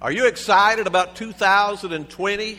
Are you excited about 2020?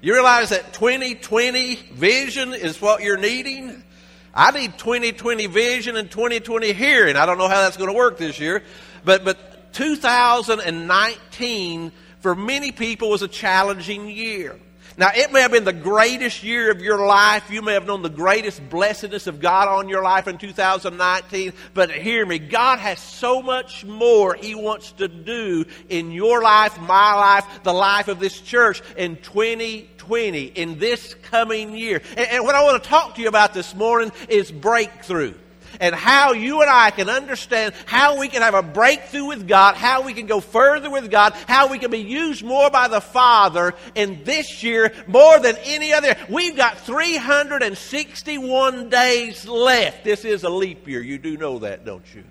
You realize that 2020 vision is what you're needing? I need 2020 vision and 2020 hearing. I don't know how that's going to work this year, but but 2019 for many people was a challenging year. Now, it may have been the greatest year of your life. You may have known the greatest blessedness of God on your life in 2019. But hear me, God has so much more He wants to do in your life, my life, the life of this church in 2020, in this coming year. And, and what I want to talk to you about this morning is breakthrough and how you and I can understand how we can have a breakthrough with God, how we can go further with God, how we can be used more by the Father in this year more than any other. We've got 361 days left. This is a leap year. You do know that, don't you?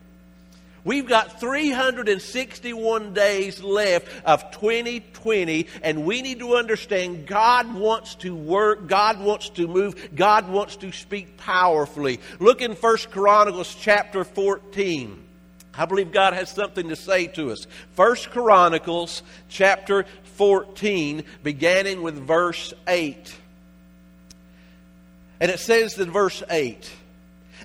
We've got 361 days left of 2020, and we need to understand God wants to work, God wants to move, God wants to speak powerfully. Look in 1 Chronicles chapter 14. I believe God has something to say to us. 1 Chronicles chapter 14, beginning with verse 8. And it says in verse 8,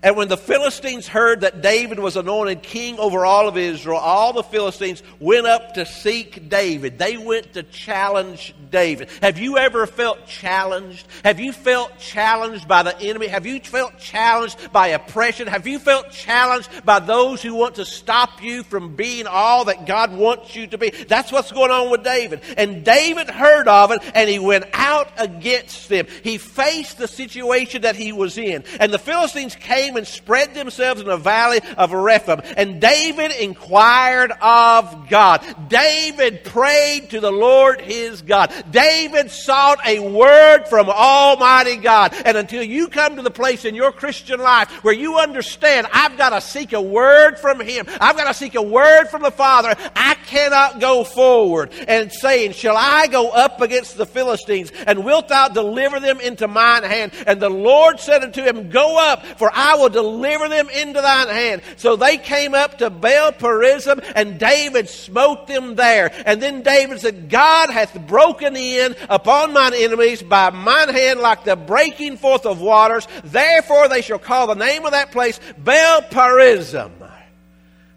and when the Philistines heard that David was anointed king over all of Israel, all the Philistines went up to seek David. They went to challenge David. Have you ever felt challenged? Have you felt challenged by the enemy? Have you felt challenged by oppression? Have you felt challenged by those who want to stop you from being all that God wants you to be? That's what's going on with David. And David heard of it and he went out against them. He faced the situation that he was in. And the Philistines came came and spread themselves in the valley of Rephaim. And David inquired of God. David prayed to the Lord his God. David sought a word from Almighty God. And until you come to the place in your Christian life where you understand, I've got to seek a word from him. I've got to seek a word from the Father. I cannot go forward and saying, shall I go up against the Philistines and wilt thou deliver them into mine hand? And the Lord said unto him, go up for I will deliver them into thine hand. So they came up to Baal Perazim, and David smote them there. And then David said, God hath broken in upon mine enemies by mine hand like the breaking forth of waters. Therefore they shall call the name of that place Baal Perazim.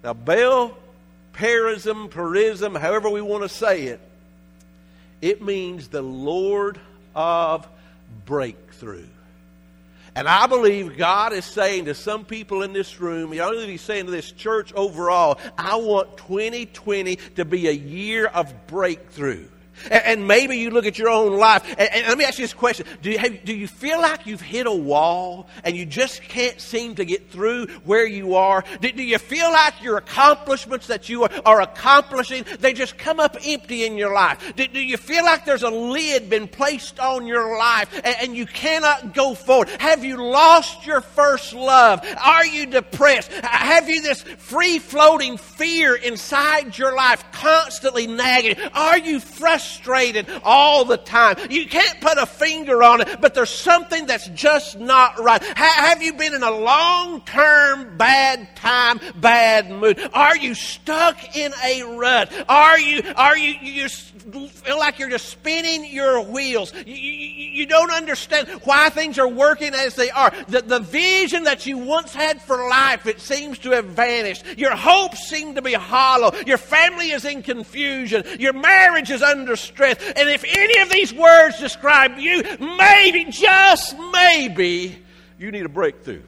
Now, Baal Perizim, Perazim, however we want to say it, it means the Lord of breakthrough. And I believe God is saying to some people in this room, I believe He's saying to this church overall, I want 2020 to be a year of breakthrough. And, maybe you look at your own life. And, and let me ask you this question do you, have, do you feel like you've hit a wall and you just can't seem to get through where you are? Do, do you feel like your accomplishments that you are, are, accomplishing, they just come up empty in your life? Do, do, you feel like there's a lid been placed on your life and, and you cannot go forward? Have you lost your first love? Are you depressed? Have you this free floating fear inside your life constantly nagging? Are you frustrated? Frustrated all the time. You can't put a finger on it, but there's something that's just not right. Ha- have you been in a long term bad time, bad mood? Are you stuck in a rut? Are you, are you, you feel like you're just spinning your wheels? You, you, you don't understand why things are working as they are. The, the vision that you once had for life, it seems to have vanished. Your hopes seem to be hollow. Your family is in confusion. Your marriage is under strength. And if any of these words describe you, maybe, just maybe, you need a breakthrough.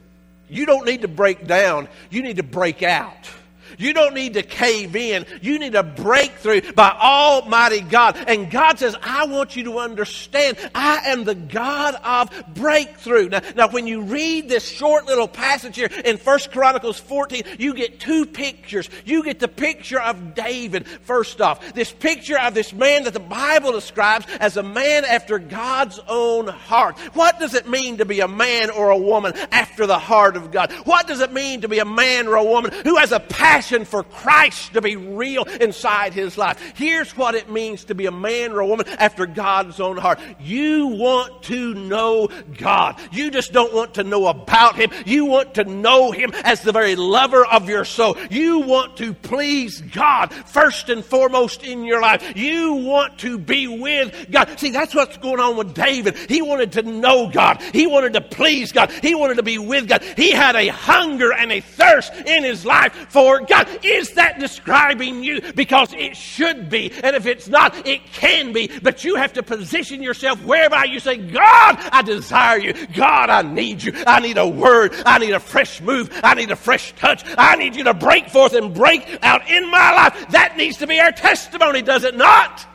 You don't need to break down, you need to break out. You don't need to cave in. You need a breakthrough by Almighty God. And God says, I want you to understand I am the God of breakthrough. Now, now when you read this short little passage here in First Chronicles 14, you get two pictures. You get the picture of David, first off. This picture of this man that the Bible describes as a man after God's own heart. What does it mean to be a man or a woman after the heart of God? What does it mean to be a man or a woman who has a passion passion for Christ to be real inside his life. Here's what it means to be a man or a woman after God's own heart. You want to know God. You just don't want to know about him. You want to know him as the very lover of your soul. You want to please God first and foremost in your life. You want to be with God. See, that's what's going on with David. He wanted to know God. He wanted to please God. He wanted to be with God. He had a hunger and a thirst in his life for God. Is that describing you? Because it should be. And if it's not, it can be. But you have to position yourself whereby you say, God, I desire you. God, I need you. I need a word. I need a fresh move. I need a fresh touch. I need you to break forth and break out in my life. That needs to be our testimony, does it not?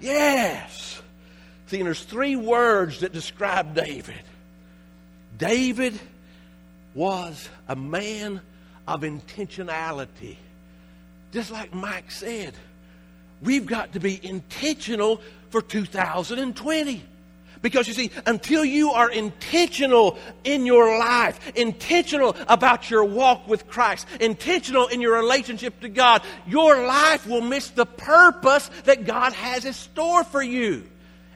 Yes. See, there's three words that describe David. David was a man of intentionality. Just like Mike said, we've got to be intentional for 2020. Because you see, until you are intentional in your life, intentional about your walk with Christ, intentional in your relationship to God, your life will miss the purpose that God has in store for you.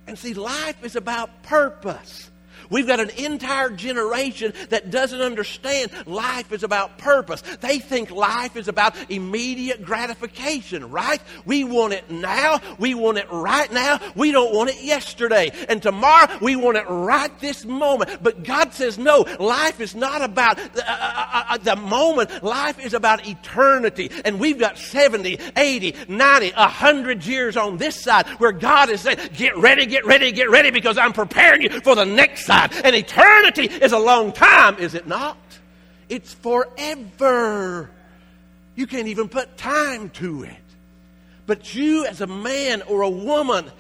And see, life is about purpose. We've got an entire generation that doesn't understand life is about purpose. They think life is about immediate gratification, right? We want it now. We want it right now. We don't want it yesterday. And tomorrow, we want it right this moment. But God says, no, life is not about uh, uh, uh, uh the moment. Life is about eternity. And we've got 70, 80, 90, 100 years on this side where God is saying, get ready, get ready, get ready because I'm preparing you for the next side. And eternity is a long time, is it not? It's forever. You can't even put time to it. But you, as a man or a woman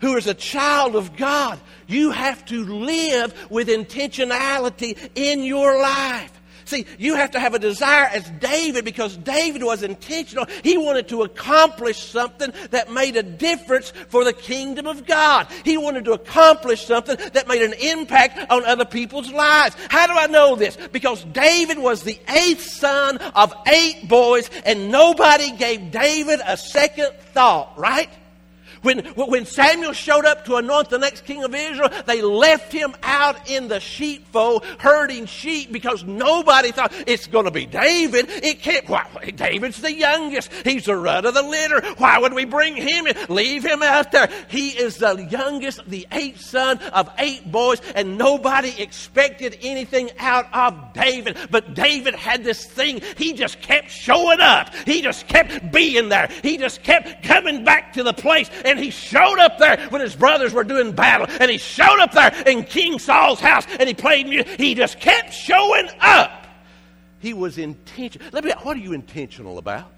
who is a child of God, you have to live with intentionality in your life. See, you have to have a desire as David because David was intentional. He wanted to accomplish something that made a difference for the kingdom of God. He wanted to accomplish something that made an impact on other people's lives. How do I know this? Because David was the eighth son of eight boys and nobody gave David a second thought, right? When, when Samuel showed up to anoint the next king of Israel, they left him out in the sheepfold herding sheep because nobody thought it's going to be David. It can't. Why, David's the youngest. He's the rud of the litter. Why would we bring him in? Leave him out there. He is the youngest, the eighth son of eight boys, and nobody expected anything out of David. But David had this thing. He just kept showing up. He just kept being there. He just kept coming back to the place and and he showed up there when his brothers were doing battle. And he showed up there in King Saul's house and he played music. He just kept showing up. He was intentional. Let me what are you intentional about?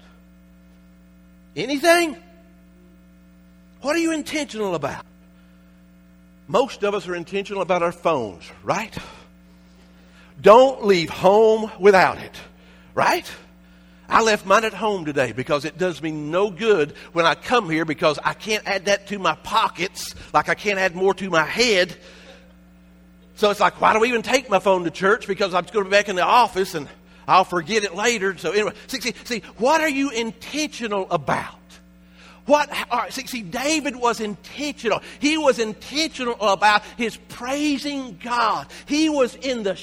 Anything? What are you intentional about? Most of us are intentional about our phones, right? Don't leave home without it, right? I left mine at home today because it does me no good when I come here because I can't add that to my pockets like I can't add more to my head. So it's like, why do we even take my phone to church? Because I'm just going to be back in the office and I'll forget it later. So anyway, see, see, see what are you intentional about? What, right, see, see, David was intentional. He was intentional about his praising God. He was in the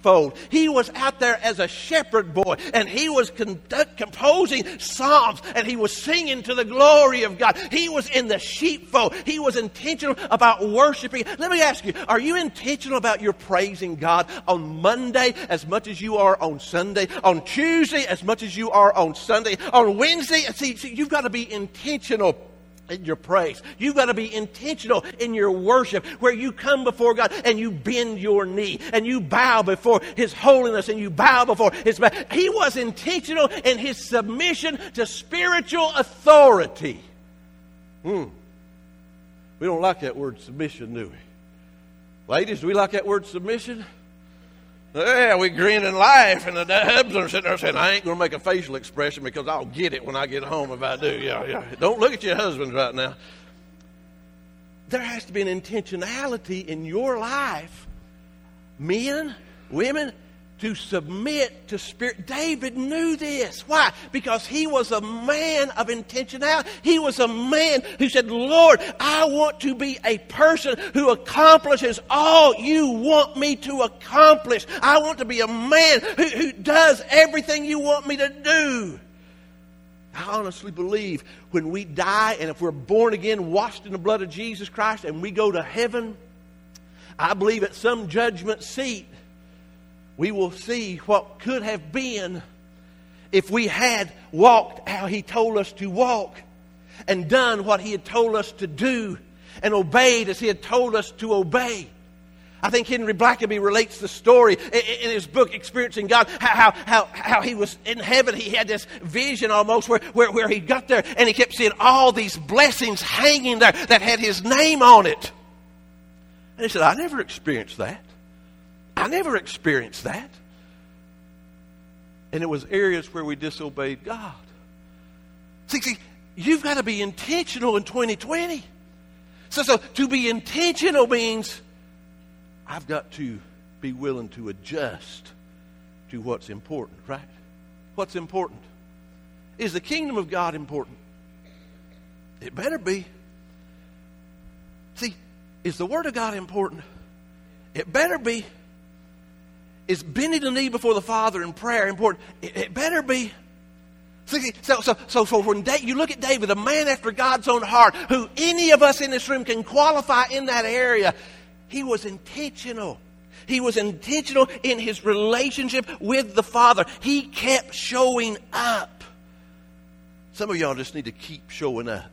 sheepfold. He was out there as a shepherd boy, and he was conduct, composing psalms, and he was singing to the glory of God. He was in the sheepfold. He was intentional about worshiping. Let me ask you, are you intentional about your praising God on Monday as much as you are on Sunday? On Tuesday as much as you are on Sunday? On Wednesday? See, see you've got to be intentional intentional in your praise. You've got to be intentional in your worship where you come before God and you bend your knee and you bow before His holiness and you bow before His. He was intentional in His submission to spiritual authority. Hmm. We don't like that word submission, do we? Ladies, do we like that word submission? Yeah, we grin and laugh, and the hubs are sitting there saying, I ain't going to make a facial expression because I'll get it when I get home if I do. Yeah, yeah. Don't look at your husbands right now. There has to be an intentionality in your life, men, women, to submit to spirit. David knew this. Why? Because he was a man of intentionality. He was a man who said, Lord, I want to be a person who accomplishes all you want me to accomplish. I want to be a man who, who does everything you want me to do. I honestly believe when we die and if we're born again, washed in the blood of Jesus Christ, and we go to heaven, I believe at some judgment seat, we will see what could have been if we had walked how He told us to walk and done what He had told us to do and obeyed as He had told us to obey. I think Henry Blackaby relates the story in his book, Experiencing God, how, how, how he was in heaven. He had this vision almost where, where, where he got there and he kept seeing all these blessings hanging there that had his name on it. And he said, I never experienced that. I never experienced that. And it was areas where we disobeyed God. See, see you've got to be intentional in 2020. So, so to be intentional means I've got to be willing to adjust to what's important, right? What's important? Is the kingdom of God important? It better be. See, is the Word of God important? It better be. Is bending the knee before the Father in prayer important? It, it better be. So, so, so, so when you look at David, a man after God's own heart, who any of us in this room can qualify in that area, he was intentional. He was intentional in his relationship with the Father. He kept showing up. Some of y'all just need to keep showing up,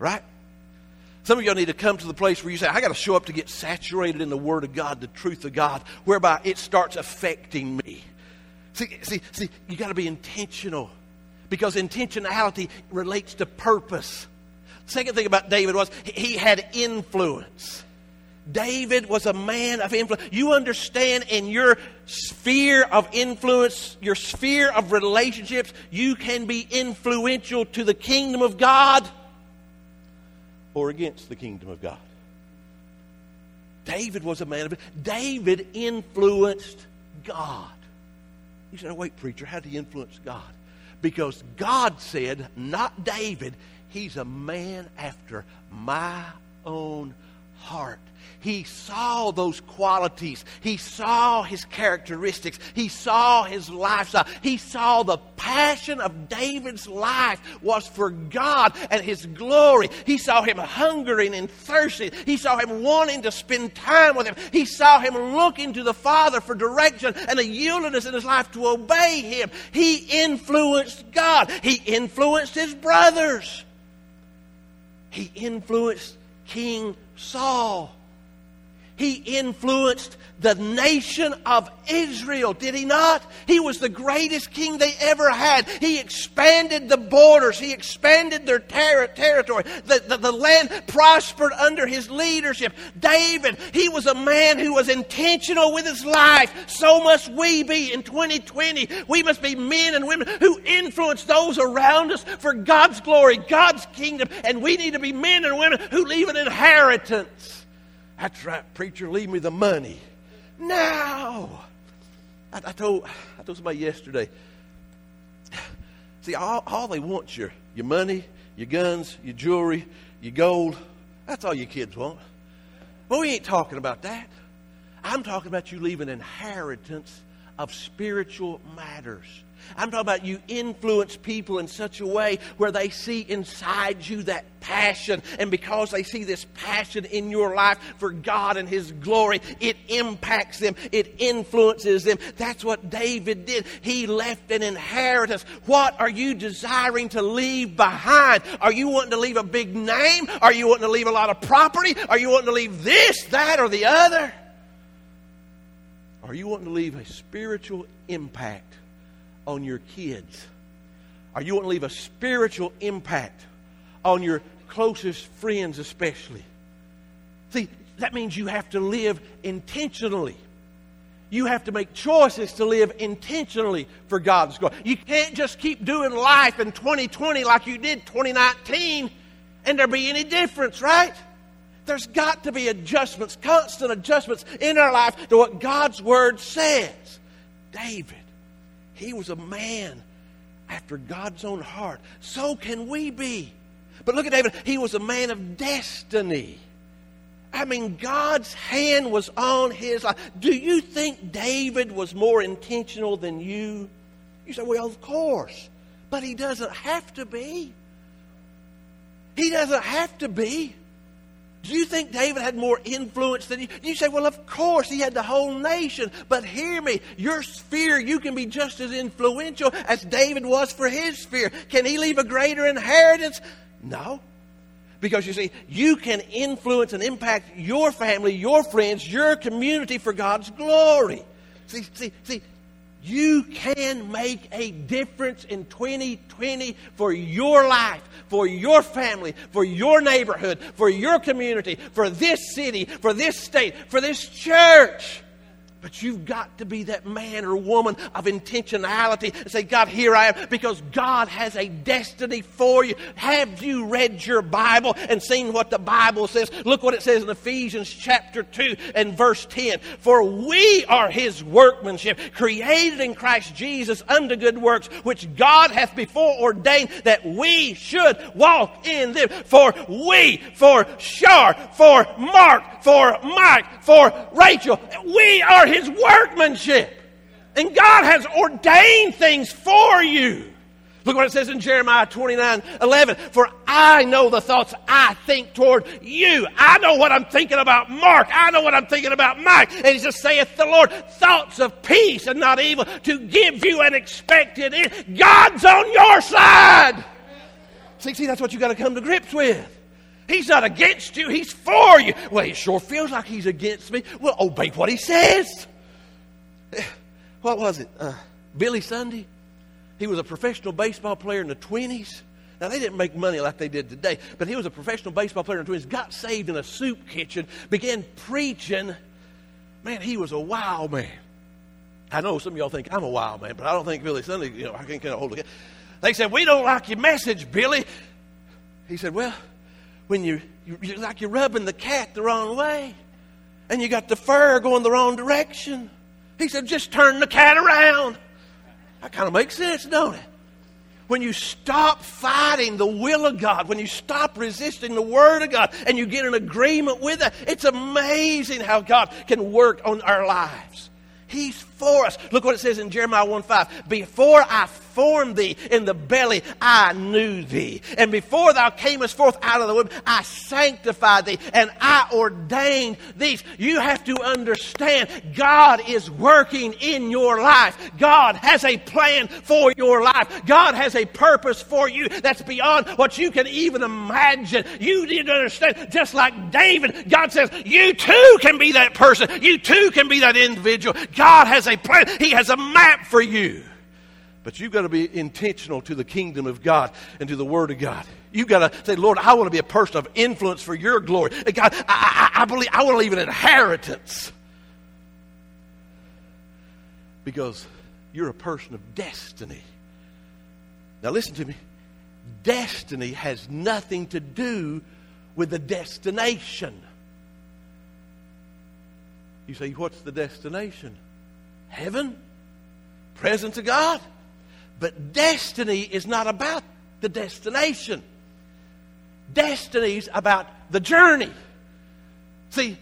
right? Some of y'all need to come to the place where you say, I got to show up to get saturated in the Word of God, the truth of God, whereby it starts affecting me. See, see, see you got to be intentional because intentionality relates to purpose. Second thing about David was he had influence. David was a man of influence. You understand in your sphere of influence, your sphere of relationships, you can be influential to the kingdom of God or against the kingdom of God. David was a man of David influenced God. You said, oh, wait, preacher, how did he influence God? Because God said, not David, he's a man after my own heart. He saw those qualities. He saw his characteristics. He saw his lifestyle. He saw the passion of David's life was for God and his glory. He saw him hungering and thirsting. He saw him wanting to spend time with him. He saw him looking to the Father for direction and a yieldedness in his life to obey him. He influenced God. He influenced his brothers. He influenced King Saul. He influenced the nation of Israel, did he not? He was the greatest king they ever had. He expanded the borders, he expanded their ter- territory. The, the, the land prospered under his leadership. David, he was a man who was intentional with his life. So must we be in 2020. We must be men and women who influence those around us for God's glory, God's kingdom, and we need to be men and women who leave an inheritance. That's right, preacher, leave me the money. Now. I, I, told I told somebody yesterday. See, all, all they want your your money, your guns, your jewelry, your gold. That's all your kids want. But we ain't talking about that. I'm talking about you leaving inheritance of spiritual matters. I'm talking about you influence people in such a way where they see inside you that passion. And because they see this passion in your life for God and His glory, it impacts them, it influences them. That's what David did. He left an inheritance. What are you desiring to leave behind? Are you wanting to leave a big name? Are you wanting to leave a lot of property? Are you wanting to leave this, that, or the other? Are you wanting to leave a spiritual impact on your kids? Are you want to leave a spiritual impact on your closest friends, especially? See, that means you have to live intentionally. You have to make choices to live intentionally for God's glory. You can't just keep doing life in 2020 like you did 2019 and there be any difference, right? There's got to be adjustments, constant adjustments in our life to what God's Word says. David, he was a man after God's own heart. So can we be. But look at David. He was a man of destiny. I mean, God's hand was on his life. Do you think David was more intentional than you? You say, well, of course. But he doesn't have to be. He doesn't have to be. Do you think David had more influence than you? You say, well, of course, he had the whole nation. But hear me, your sphere, you can be just as influential as David was for his sphere. Can he leave a greater inheritance? No. Because you see, you can influence and impact your family, your friends, your community for God's glory. See, see, see, you can make a difference in 2020 for your life, for your family, for your neighborhood, for your community, for this city, for this state, for this church. But you've got to be that man or woman of intentionality and say, God, here I am, because God has a destiny for you. Have you read your Bible and seen what the Bible says? Look what it says in Ephesians chapter 2 and verse 10. For we are his workmanship, created in Christ Jesus unto good works, which God hath before ordained that we should walk in them. For we, for sure, for Mark, for Mike, for Rachel, we are his workmanship. And God has ordained things for you. Look what it says in Jeremiah 29 11. For I know the thoughts I think toward you. I know what I'm thinking about Mark. I know what I'm thinking about Mike. And he says, saith the Lord, thoughts of peace and not evil to give you an expected end. God's on your side. See, see, that's what you got to come to grips with. He's not against you, he's for you. Well, it sure feels like he's against me. Well, obey what he says. What was it? Uh, Billy Sunday? He was a professional baseball player in the 20s. Now, they didn't make money like they did today, but he was a professional baseball player in the 20s, got saved in a soup kitchen, began preaching. Man, he was a wild man. I know some of y'all think I'm a wild man, but I don't think Billy Sunday, you know, I can't get a hold of it. They said, We don't like your message, Billy. He said, Well, when you, you like you're rubbing the cat the wrong way and you got the fur going the wrong direction. He said, just turn the cat around. That kind of makes sense, don't it? When you stop fighting the will of God, when you stop resisting the Word of God, and you get in agreement with it, it's amazing how God can work on our lives. He's for us. Look what it says in Jeremiah 1 5. Before I formed thee in the belly, I knew thee. And before thou camest forth out of the womb, I sanctified thee and I ordained these. You have to understand God is working in your life. God has a plan for your life. God has a purpose for you that's beyond what you can even imagine. You need to understand, just like David, God says, you too can be that person. You too can be that individual. God has a plan, He has a map for you. But you've got to be intentional to the kingdom of God and to the Word of God. You've got to say, Lord, I want to be a person of influence for your glory. God, I, I, I believe I want to leave an inheritance. Because you're a person of destiny. Now, listen to me. Destiny has nothing to do with the destination. You say, What's the destination? Heaven? Presence of God? But destiny is not about the destination. Destiny's about the journey. See,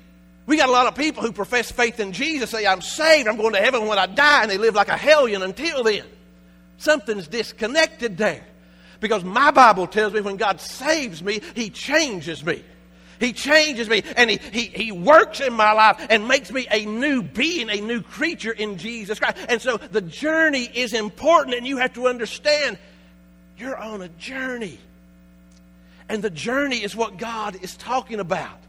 we got a lot of people who profess faith in Jesus, say, I'm saved, I'm going to heaven when I die, and they live like a hellion until then. Something's disconnected there. Because my Bible tells me when God saves me, He changes me. He changes me and he, he, he works in my life and makes me a new being, a new creature in Jesus Christ. And so the journey is important and you have to understand you're on a journey. And the journey is what God is talking about.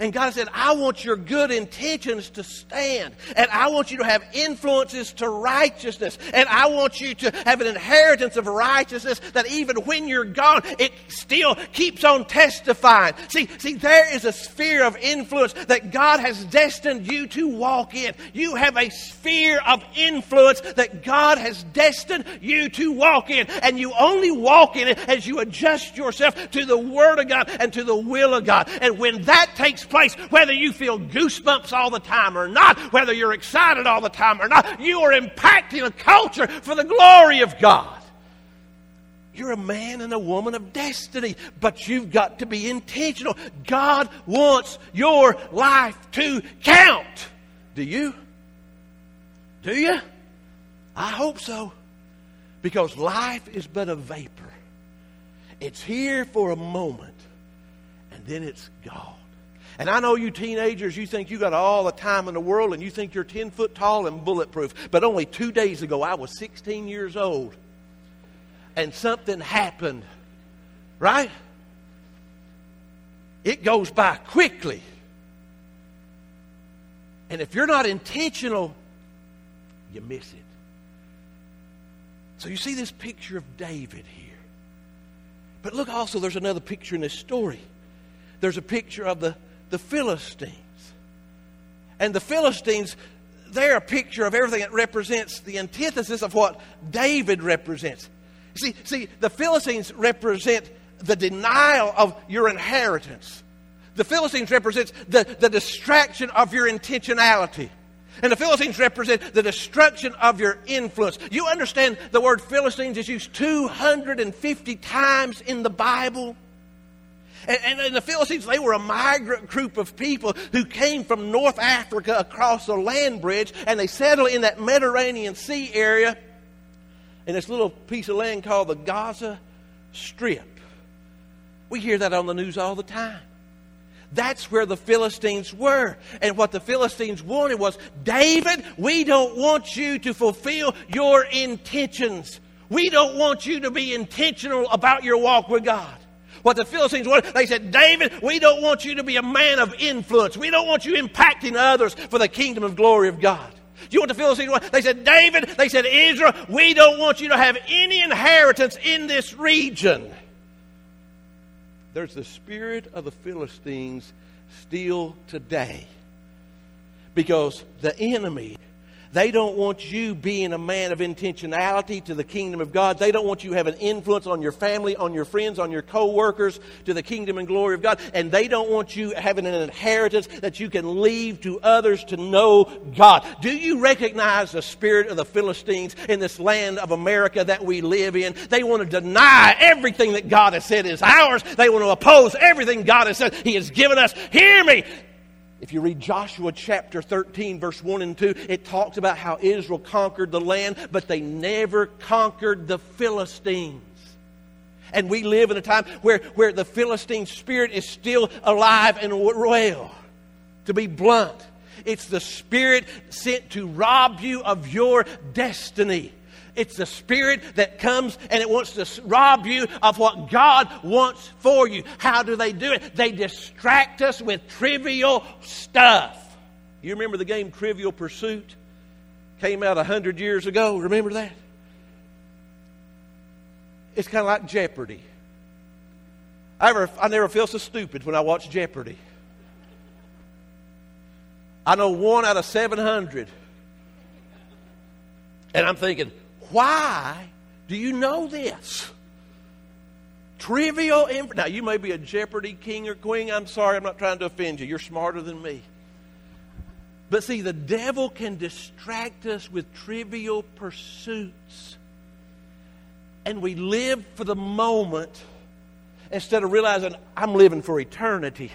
And God said, I want your good intentions to stand. And I want you to have influences to righteousness. And I want you to have an inheritance of righteousness that even when you're gone, it still keeps on testifying. See, see, there is a sphere of influence that God has destined you to walk in. You have a sphere of influence that God has destined you to walk in. And you only walk in it as you adjust yourself to the Word of God and to the will of God. And when that takes place, whether you feel goosebumps all the time or not, whether you're excited all the time or not. You are impacting a culture for the glory of God. You're a man and a woman of destiny, but you've got to be intentional. God wants your life to count. Do you? Do you? I hope so. Because life is but a vapor. It's here for a moment, and then it's gone. And I know you teenagers, you think you got all the time in the world and you think you're 10 foot tall and bulletproof. But only two days ago, I was 16 years old and something happened, right? It goes by quickly. And if you're not intentional, you miss it. So you see this picture of David here. But look also, there's another picture in this story. There's a picture of the, the Philistines. And the Philistines, they're a picture of everything that represents the antithesis of what David represents. See, see, the Philistines represent the denial of your inheritance. The Philistines represents the, the distraction of your intentionality. And the Philistines represent the destruction of your influence. You understand the word Philistines is used 250 times in the Bible? And, and, the Philistines, they were a migrant group of people who came from North Africa across the land bridge, and they settled in that Mediterranean Sea area in this little piece of land called the Gaza Strip. We hear that on the news all the time. That's where the Philistines were. And what the Philistines wanted was David, we don't want you to fulfill your intentions. We don't want you to be intentional about your walk with God. What the Philistines wanted, they said, David, we don't want you to be a man of influence. We don't want you impacting others for the kingdom of glory of God. Do you want the Philistines want? They said, David, they said, Israel, we don't want you to have any inheritance in this region. There's the spirit of the Philistines still today. Because the enemy they don't want you being a man of intentionality to the kingdom of God. They don't want you having an influence on your family, on your friends, on your co-workers to the kingdom and glory of God. And they don't want you having an inheritance that you can leave to others to know God. Do you recognize the spirit of the Philistines in this land of America that we live in? They want to deny everything that God has said is ours. They want to oppose everything God has said He has given us. Hear me. If you read Joshua chapter 13, verse 1 and 2, it talks about how Israel conquered the land, but they never conquered the Philistines. And we live in a time where, where the Philistine spirit is still alive and well. To be blunt, it's the spirit sent to rob you of your destiny. It's the spirit that comes and it wants to rob you of what God wants for you. How do they do it? They distract us with trivial stuff. You remember the game Trivial Pursuit? Came out a hundred years ago. Remember that? It's kind of like Jeopardy. I, I never feel so stupid when I watch Jeopardy. I know one out of 700. And I'm thinking, why do you know this? Trivial information. Now, you may be a Jeopardy king or queen. I'm sorry, I'm not trying to offend you. You're smarter than me. But see, the devil can distract us with trivial pursuits. And we live for the moment instead of realizing I'm living for eternity.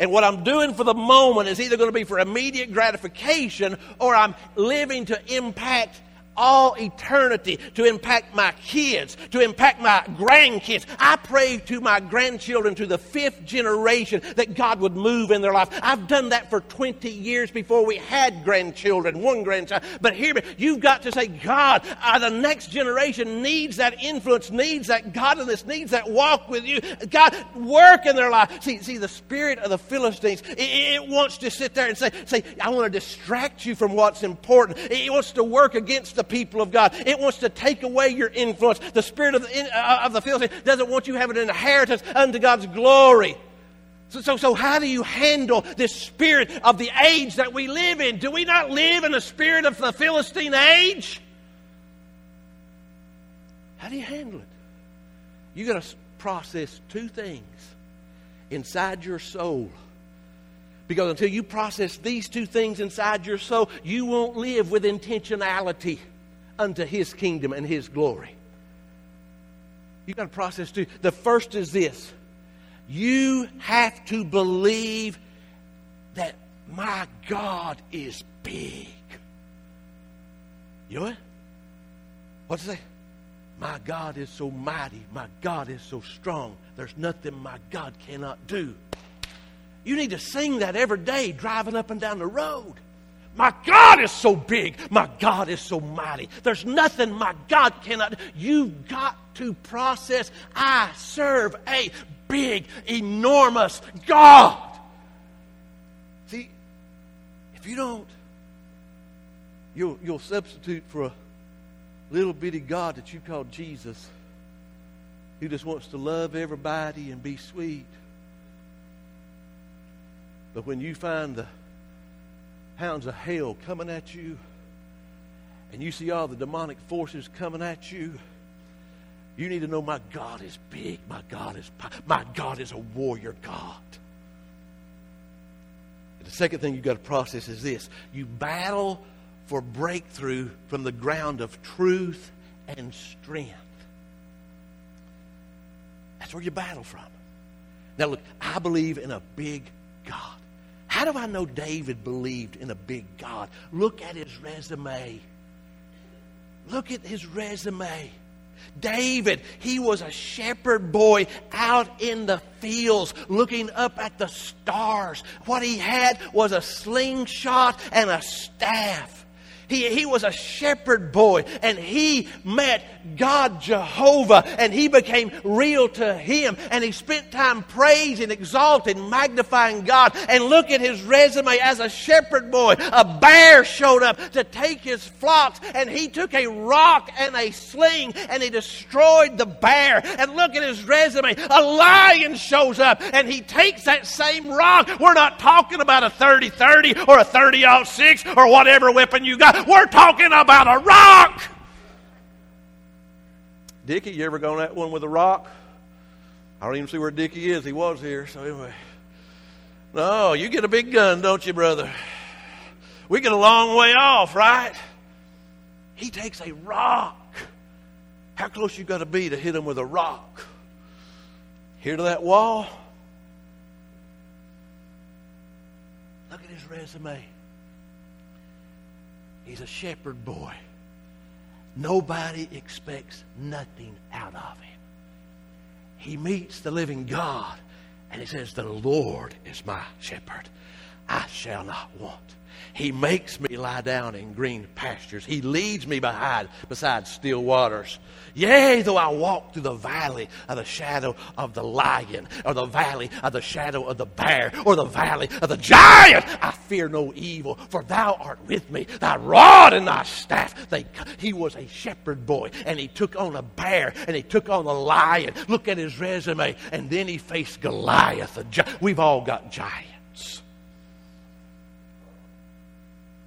And what I'm doing for the moment is either going to be for immediate gratification or I'm living to impact all eternity to impact my kids, to impact my grandkids. I pray to my grandchildren to the fifth generation that God would move in their life. I've done that for 20 years before we had grandchildren, one grandchild. But hear me, you've got to say, God, uh, the next generation needs that influence, needs that godliness, needs that walk with you. God, work in their life. See, see the spirit of the Philistines, it, it wants to sit there and say, say, I want to distract you from what's important. It wants to work against the the people of God. It wants to take away your influence. The spirit of the, uh, of the Philistine doesn't want you having an inheritance unto God's glory. So, so, so, how do you handle this spirit of the age that we live in? Do we not live in the spirit of the Philistine age? How do you handle it? You got to process two things inside your soul Because until you process these two things inside your soul, you won't live with intentionality unto His kingdom and His glory. You've got to process two. The first is this you have to believe that my God is big. You know what? What's say? My God is so mighty. My God is so strong. There's nothing my God cannot do. You need to sing that every day driving up and down the road. My God is so big. My God is so mighty. There's nothing my God cannot. You've got to process. I serve a big, enormous God. See, if you don't, you'll, you'll substitute for a little bitty God that you call Jesus, who just wants to love everybody and be sweet. But when you find the hounds of hell coming at you, and you see all the demonic forces coming at you, you need to know my God is big. My God is my God is a warrior God. The second thing you've got to process is this: you battle for breakthrough from the ground of truth and strength. That's where you battle from. Now, look, I believe in a big God. How do I know David believed in a big God? Look at his resume. Look at his resume. David, he was a shepherd boy out in the fields looking up at the stars. What he had was a slingshot and a staff. He, he was a shepherd boy and he met God Jehovah and he became real to him and he spent time praising, exalting, magnifying God. And look at his resume as a shepherd boy. A bear showed up to take his flocks and he took a rock and a sling and he destroyed the bear. And look at his resume. A lion shows up and he takes that same rock. We're not talking about a 30 30 or a 30 6 or whatever weapon you got. We're talking about a rock. Dickie, you ever gone that one with a rock? I don't even see where Dickie is. He was here, so anyway. No, you get a big gun, don't you, brother? We get a long way off, right? He takes a rock. How close you got to be to hit him with a rock? Here to that wall? Look at his resume. He's a shepherd boy. Nobody expects nothing out of him. He meets the living God and he says, The Lord is my shepherd. I shall not want. He makes me lie down in green pastures. He leads me behind, beside still waters. Yea, though I walk through the valley of the shadow of the lion, or the valley of the shadow of the bear, or the valley of the giant, I fear no evil, for thou art with me. Thy rod and thy staff. They, he was a shepherd boy, and he took on a bear, and he took on a lion. Look at his resume. And then he faced Goliath. We've all got giants.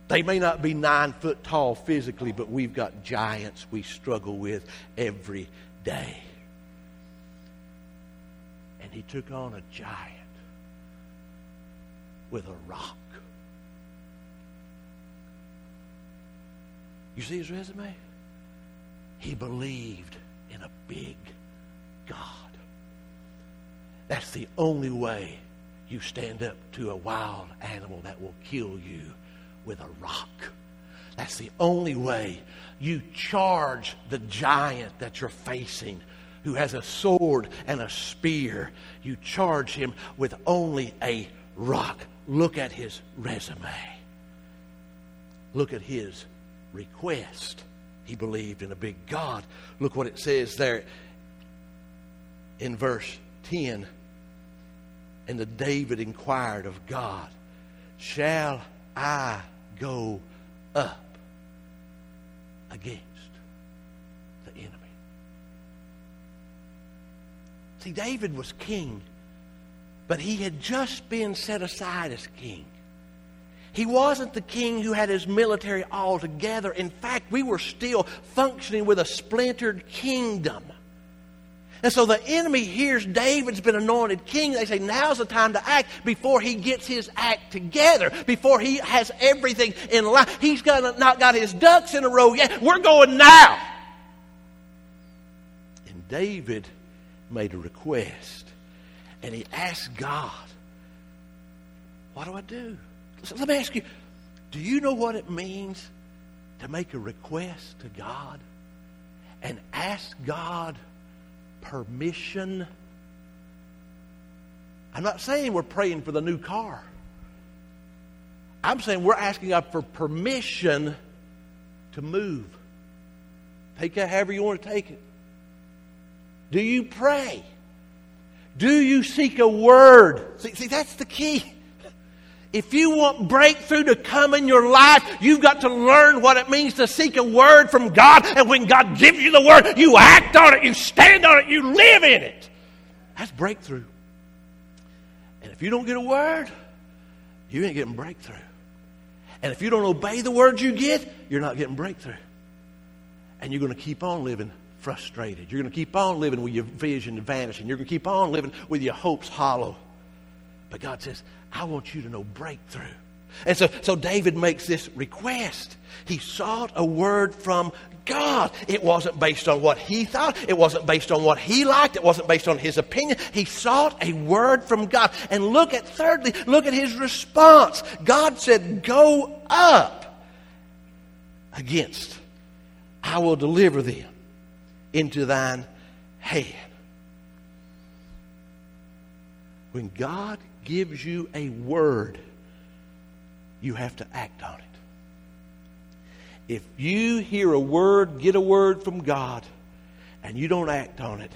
They may not be nine foot tall physically, but we've got giants we struggle with every day. And he took on a giant with a rock. You see his resume? He believed in a big God. That's the only way you stand up to a wild animal that will kill you with a rock. That's the only way you charge the giant that you're facing who has a sword and a spear. You charge him with only a rock. Look at his resume. Look at his request. He believed in a big God. Look what it says there in verse 10. And the David inquired of God, Shall I go up against the enemy. See, David was king, but he had just been set aside as king. He wasn't the king who had his military all together. In fact, we were still functioning with a splintered kingdom. And so the enemy hears David's been anointed king. They say, now's the time to act before he gets his act together, before he has everything in line. He's got, not got his ducks in a row yet. We're going now. And David made a request. And he asked God, What do I do? So let me ask you, do you know what it means to make a request to God and ask God permission? I'm not saying we're praying for the new car. I'm saying we're asking God for permission to move. Take it however you want to take it. Do you pray? Do you seek a word? See, see, that's the key. If you want breakthrough to come in your life, you've got to learn what it means to seek a word from God. And when God gives you the word, you act on it, you stand on it, you live in it. That's breakthrough. And if you don't get a word, you ain't getting breakthrough. And if you don't obey the words you get, you're not getting breakthrough. And you're going to keep on living frustrated. You're going to keep on living with your vision vanishing. You're going to keep on living with your hopes hollow. But God says, I want you to know breakthrough. And so, so David makes this request. He sought a word from God. It wasn't based on what he thought. It wasn't based on what he liked. It wasn't based on his opinion. He sought a word from God. And look at, thirdly, look at his response. God said, Go up against. I will deliver them into thine hand. When God gives you a word, you have to act on it. If you hear a word, get a word from God, and you don't act on it,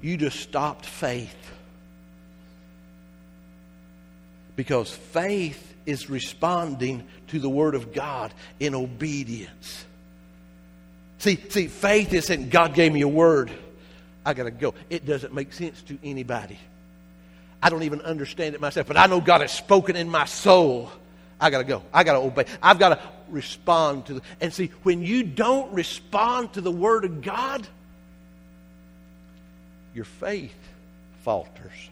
you just stopped faith. Because faith is responding to the Word of God in obedience. See, see, faith isn't God gave me a word. I got to go. It doesn't make sense to anybody. I don't even understand it myself, but I know God has spoken in my soul. I got to go. I got to obey. I've got to respond to the. And see, when you don't respond to the Word of God, your faith falters.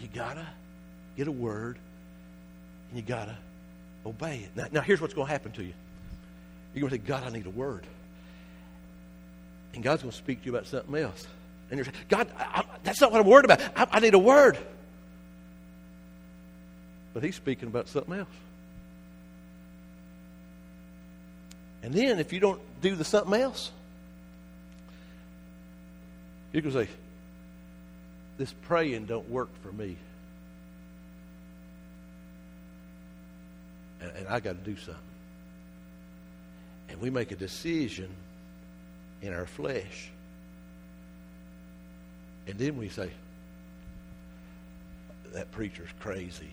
You got to get a word and you got to obey it. Now, now here's what's going to happen to you. You're going to say, God, I need a word. And God's going to speak to you about something else. And you're saying, God, I, I, that's not what I'm worried about. I, I need a word. But He's speaking about something else. And then if you don't do the something else, you can say, this praying don't work for me. And, and I got to do something. And we make a decision in our flesh. And then we say, that preacher's crazy.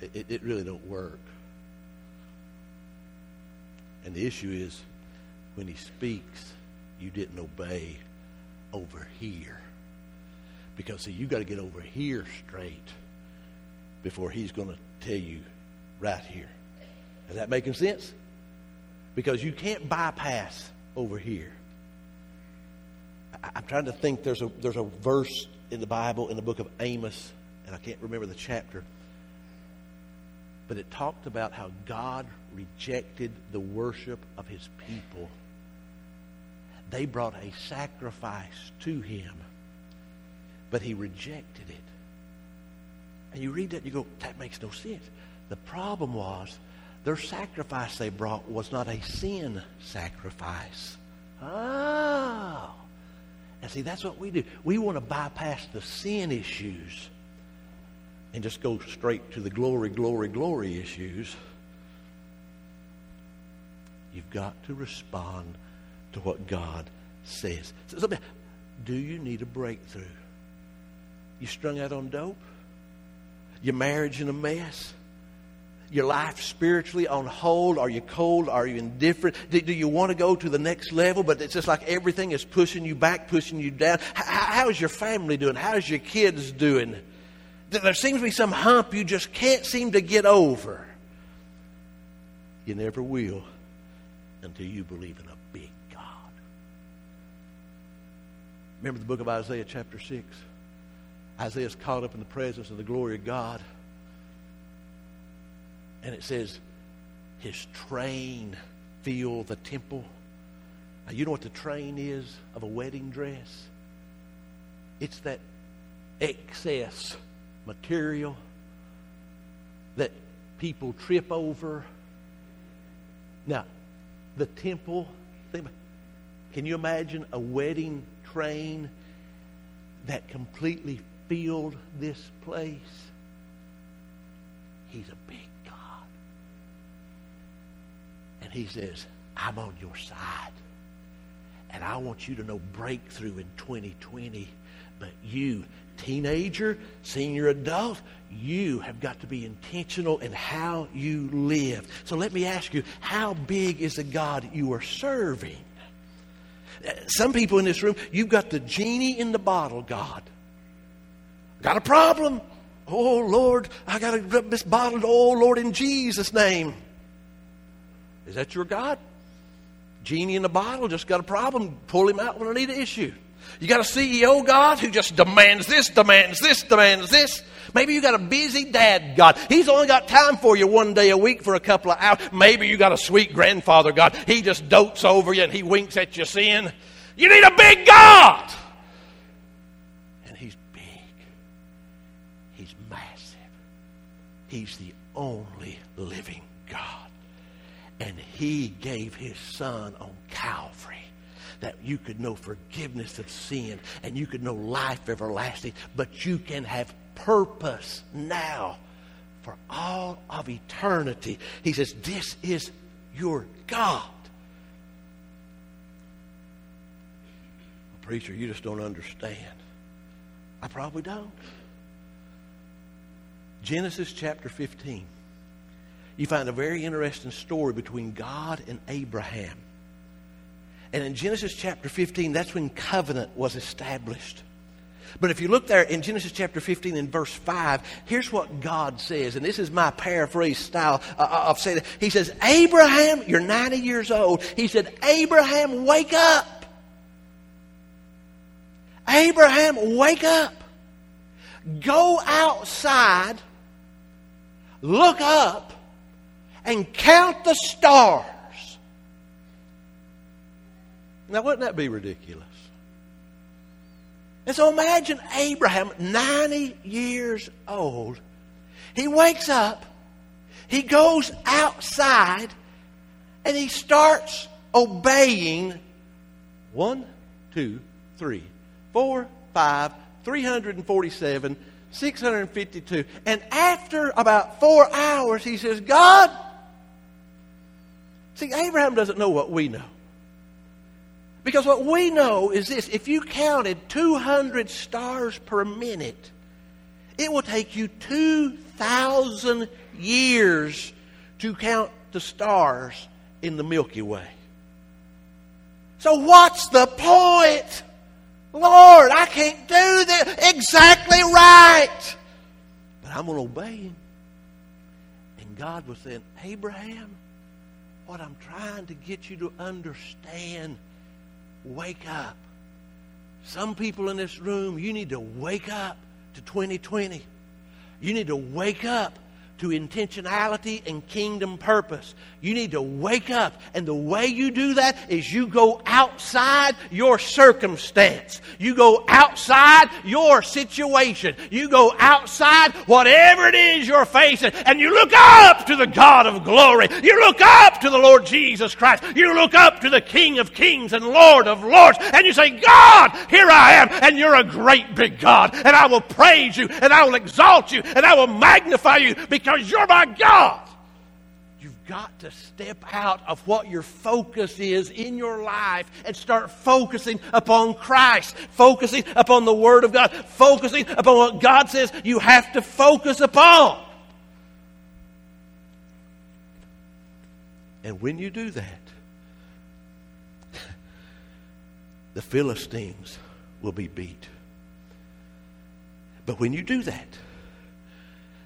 It, it, it, really don't work. And the issue is, when he speaks, you didn't obey over here. Because, see, you got to get over here straight before he's going to tell you right here. Is that making sense? Because you can't bypass over here. I'm trying to think. There's a there's a verse in the Bible in the book of Amos, and I can't remember the chapter, but it talked about how God rejected the worship of His people. They brought a sacrifice to Him, but He rejected it. And you read that, and you go, that makes no sense. The problem was their sacrifice they brought was not a sin sacrifice. Oh. And see, that's what we do. We want to bypass the sin issues and just go straight to the glory, glory, glory issues. You've got to respond to what God says. So, do you need a breakthrough? You strung out on dope? Your marriage in a mess? Your life spiritually on hold? Are you cold? Are you indifferent? Do, do, you want to go to the next level, but it's just like everything is pushing you back, pushing you down? how is your family doing? How's your kids doing? There seems to be some hump you just can't seem to get over. You never will until you believe in a big God. Remember the book of Isaiah, chapter 6? Isaiah's caught up in the presence of the glory of God. And it says, His train filled the temple. Now, you know what the train is of a wedding dress? It's that excess material that people trip over. Now, the temple, can you imagine a wedding train that completely filled this place? He's a big God. And he says, I'm on your side. And I want you to know breakthrough in 2020. But you, teenager, senior adult, you have got to be intentional in how you live. So let me ask you, how big is the God you are serving? Some people in this room, you've got the genie in the bottle God. Got a problem? Oh, Lord, I got to this bottle. Oh, Lord, in Jesus' name. Is that your God? Genie in the bottle, just got a problem. Pull him out when I need an issue. You got a CEO God who just demands this, demands this, demands this. Maybe you got a busy dad God. He's only got time for you one day a week for a couple of hours. Maybe you got a sweet grandfather God. He just dotes over you and he winks at your sin. You need a big God. And he's big. He's massive. He's the only living. And he gave his son on Calvary that you could know forgiveness of sin and you could know life everlasting, but you can have purpose now for all of eternity. He says, This is your God. Preacher, you just don't understand. I probably don't. Genesis chapter 15. You find a very interesting story between God and Abraham. And in Genesis chapter 15, that's when covenant was established. But if you look there in Genesis chapter 15 and verse 5, here's what God says, and this is my paraphrase style uh, uh, of saying it. He says, Abraham, you're 90 years old. He said, Abraham, wake up. Abraham, wake up. Go outside, look up, and count the stars. Now, wouldn't that be ridiculous? And so imagine Abraham, 90 years old. He wakes up, he goes outside, and he starts obeying one, two, three, four, five, 347, 652. And after about four hours, he says, God, see, Abraham doesn't know what we know. Because what we know is this if you counted 200 stars per minute, it will take you 2,000 years to count the stars in the Milky Way. So, what's the point? Lord, I can't do this exactly right. But I'm going to obey him. And God was saying, Abraham, what I'm trying to get you to understand wake up. Some people in this room, you need to wake up to 2020. You need to wake up to intentionality and kingdom purpose. You need to wake up. And the way you do that is you go outside your circumstance. You go outside your situation. You go outside whatever it is you're facing. And you look up to the God of glory. You look up to the Lord Jesus Christ. You look up to the King of kings and Lord of lords. And you say, God, here I am. And you're a great big God. And I will praise you. And I will exalt you. And I will magnify you because you're my God You've got to step out of what your focus is in your life and start focusing upon Christ, focusing upon the Word of God, focusing upon what God says you have to focus upon. And when you do that, the Philistines will be beat. But when you do that,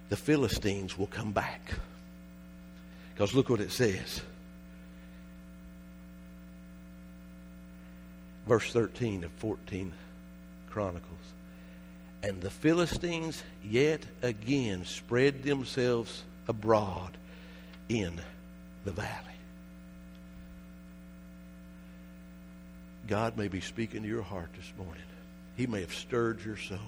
the Philistines will come back. Because look what it says. verse 13 of 14 Chronicles. And the Philistines yet again spread themselves abroad in the valley. God may be speaking to your heart this morning. He may have stirred your soul.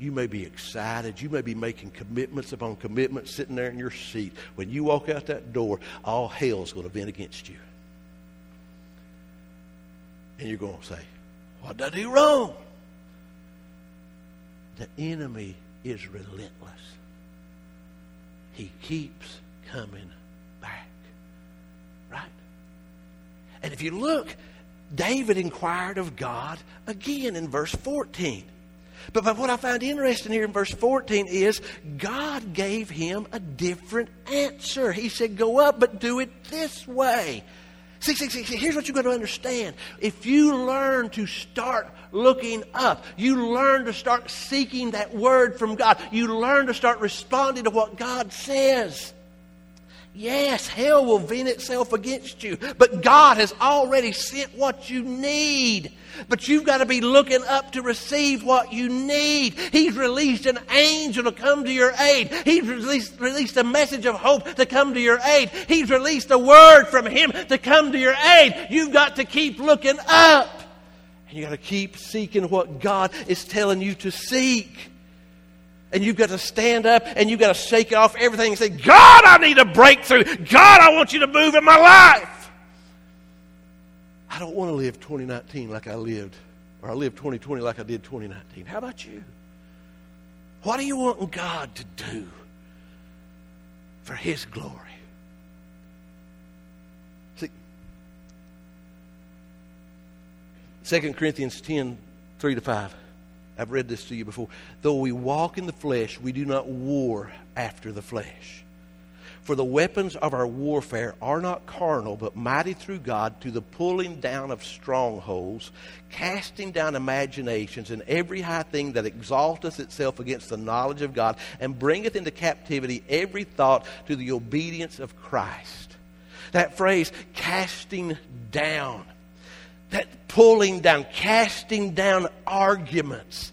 You may be excited. You may be making commitments upon commitments sitting there in your seat. When you walk out that door, all hell's going to vent against you. And you're going to say, What did I do wrong? The enemy is relentless. He keeps coming back. Right? And if you look, David inquired of God again in verse 14. But, but what I find interesting here in verse 14 is God gave him a different answer. He said, Go up, but do it this way. See, see, see, see, here's what you've got to understand. If you learn to start looking up, you learn to start seeking that word from God, you learn to start responding to what God says. Yes, hell will vent itself against you, but God has already sent what you need. But you've got to be looking up to receive what you need. He's released an angel to come to your aid. He's released, released a message of hope to come to your aid. He's released a word from Him to come to your aid. You've got to keep looking up. And you've got to keep seeking what God is telling you to seek. And you've got to stand up and you've got to shake off everything and say, God, I need a breakthrough. God, I want you to move in my life. I don't want to live 2019 like I lived, or I live 2020 like I did 2019. How about you? What are you wanting God to do for His glory? See, 2 Corinthians 10 3 to 5. I've read this to you before. Though we walk in the flesh, we do not war after the flesh. For the weapons of our warfare are not carnal, but mighty through God to the pulling down of strongholds, casting down imaginations and every high thing that exalteth itself against the knowledge of God, and bringeth into captivity every thought to the obedience of Christ. That phrase, casting down that pulling down, casting down arguments.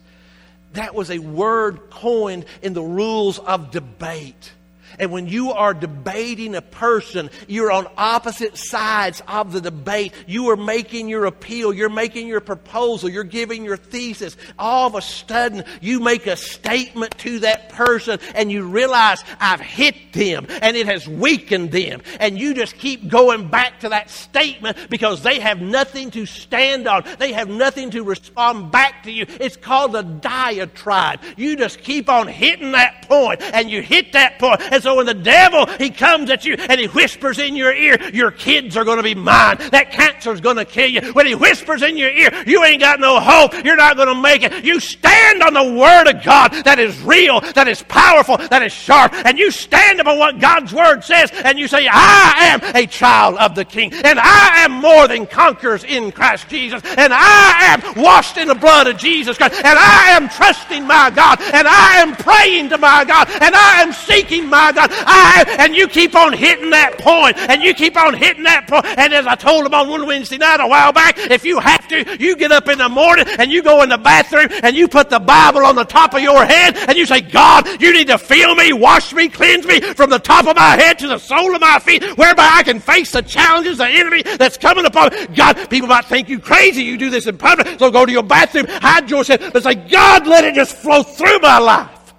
That was a word coined in the rules of debate. And when you are debating a person, you're on opposite sides of the debate. You are making your appeal. You're making your proposal. You're giving your thesis. All of a sudden, you make a statement to that person and you realize I've hit them and it has weakened them. And you just keep going back to that statement because they have nothing to stand on. They have nothing to respond back to you. It's called a diatribe. You just keep on hitting that point and you hit that point. And so when the devil, he comes at you and he whispers in your ear, your kids are going to be mine. That cancer's going to kill you. When he whispers in your ear, you ain't got no hope. You're not going to make it. You stand on the word of God that is real, that is powerful, that is sharp. And you stand upon what God's word says and you say, I am a child of the king and I am more than conquerors in Christ Jesus and I am washed in the blood of Jesus Christ and I am trusting my God and I am praying to my God and I am seeking my God. I, ah, and you keep on hitting that point, and you keep on hitting that point. And as I told them on one Wednesday night a while back, if you have to, you get up in the morning and you go in the bathroom and you put the Bible on the top of your head and you say, God, you need to fill me, wash me, cleanse me from the top of my head to the sole of my feet, whereby I can face the challenges, the enemy that's coming upon me. God, people might think you crazy. You do this in public, so go to your bathroom, hide yourself, but say, God, let it just flow through my life.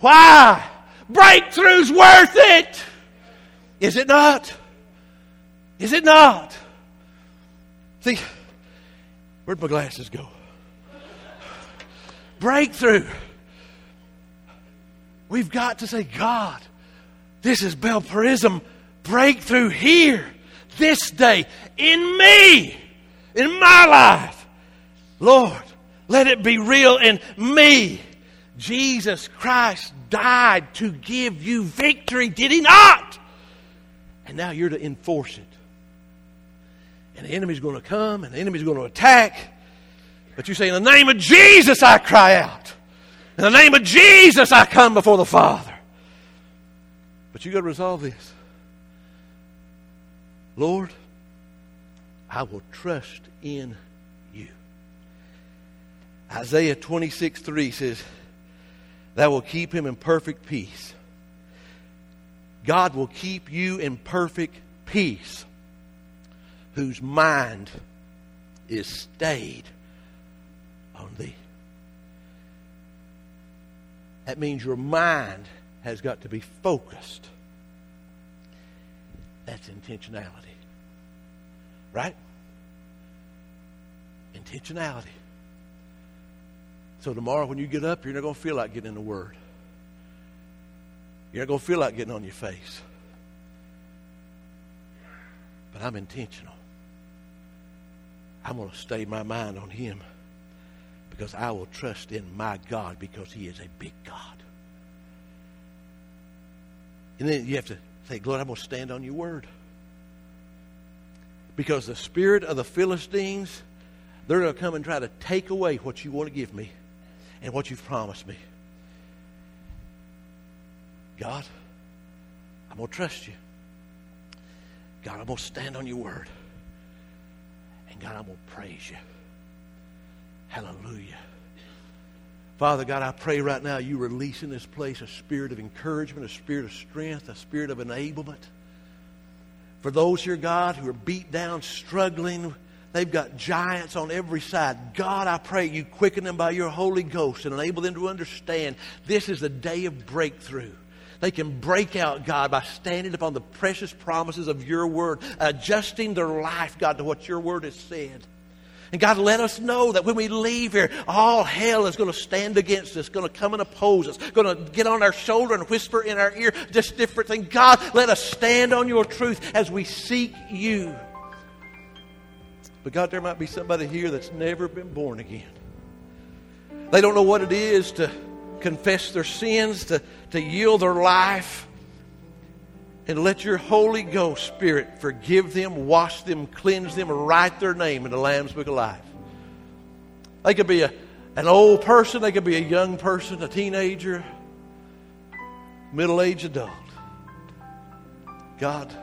Why? Breakthrough's worth it. Is it not? Is it not? See, where'd my glasses go? Breakthrough. We've got to say, God, this is Baal-perazim breakthrough here, this day, in me, in my life. Lord, let it be real in me. Jesus Christ died to give you victory, did he not? And now you're to enforce it. And the enemy's going to come and the enemy's going to attack. But you say, In the name of Jesus, I cry out. In the name of Jesus, I come before the Father. But you've got to resolve this. Lord, I will trust in you. Isaiah 26 3 says, That will keep him in perfect peace. God will keep you in perfect peace, whose mind is stayed on thee. That means your mind has got to be focused. That's intentionality. Right? Intentionality. So tomorrow when you get up, you're not going to feel like getting in the Word. You're not going to feel like getting on your face. But I'm intentional. I'm going to stay my mind on Him because I will trust in my God because He is a big God. And then you have to say, Lord, I'm going to stand on your word. Because the spirit of the Philistines, they're going to come and try to take away what you want to give me and what you've promised me. God, I'm going to trust you. God, I'm going to stand on your word. And God, I'm going to praise you. Hallelujah. Father God, I pray right now you release in this place a spirit of encouragement, a spirit of strength, a spirit of enablement. For those here, God, who are beat down, struggling, they've got giants on every side. God, I pray you quicken them by your Holy Ghost and enable them to understand this is a day of breakthrough. They can break out, God, by standing upon the precious promises of your word, adjusting their life, God, to what your word has said. And God, let us know that when we leave here, all hell is going to stand against us, going to come and oppose us, going to get on our shoulder and whisper in our ear just different things. God, let us stand on your truth as we seek you. But God, there might be somebody here that's never been born again. They don't know what it is to confess their sins, to, to yield their life and let your Holy Ghost Spirit forgive them, wash them, cleanse them, write their name in the Lamb's Book of Life. They could be a, an old person, they could be a young person, a teenager, middle aged adult. God,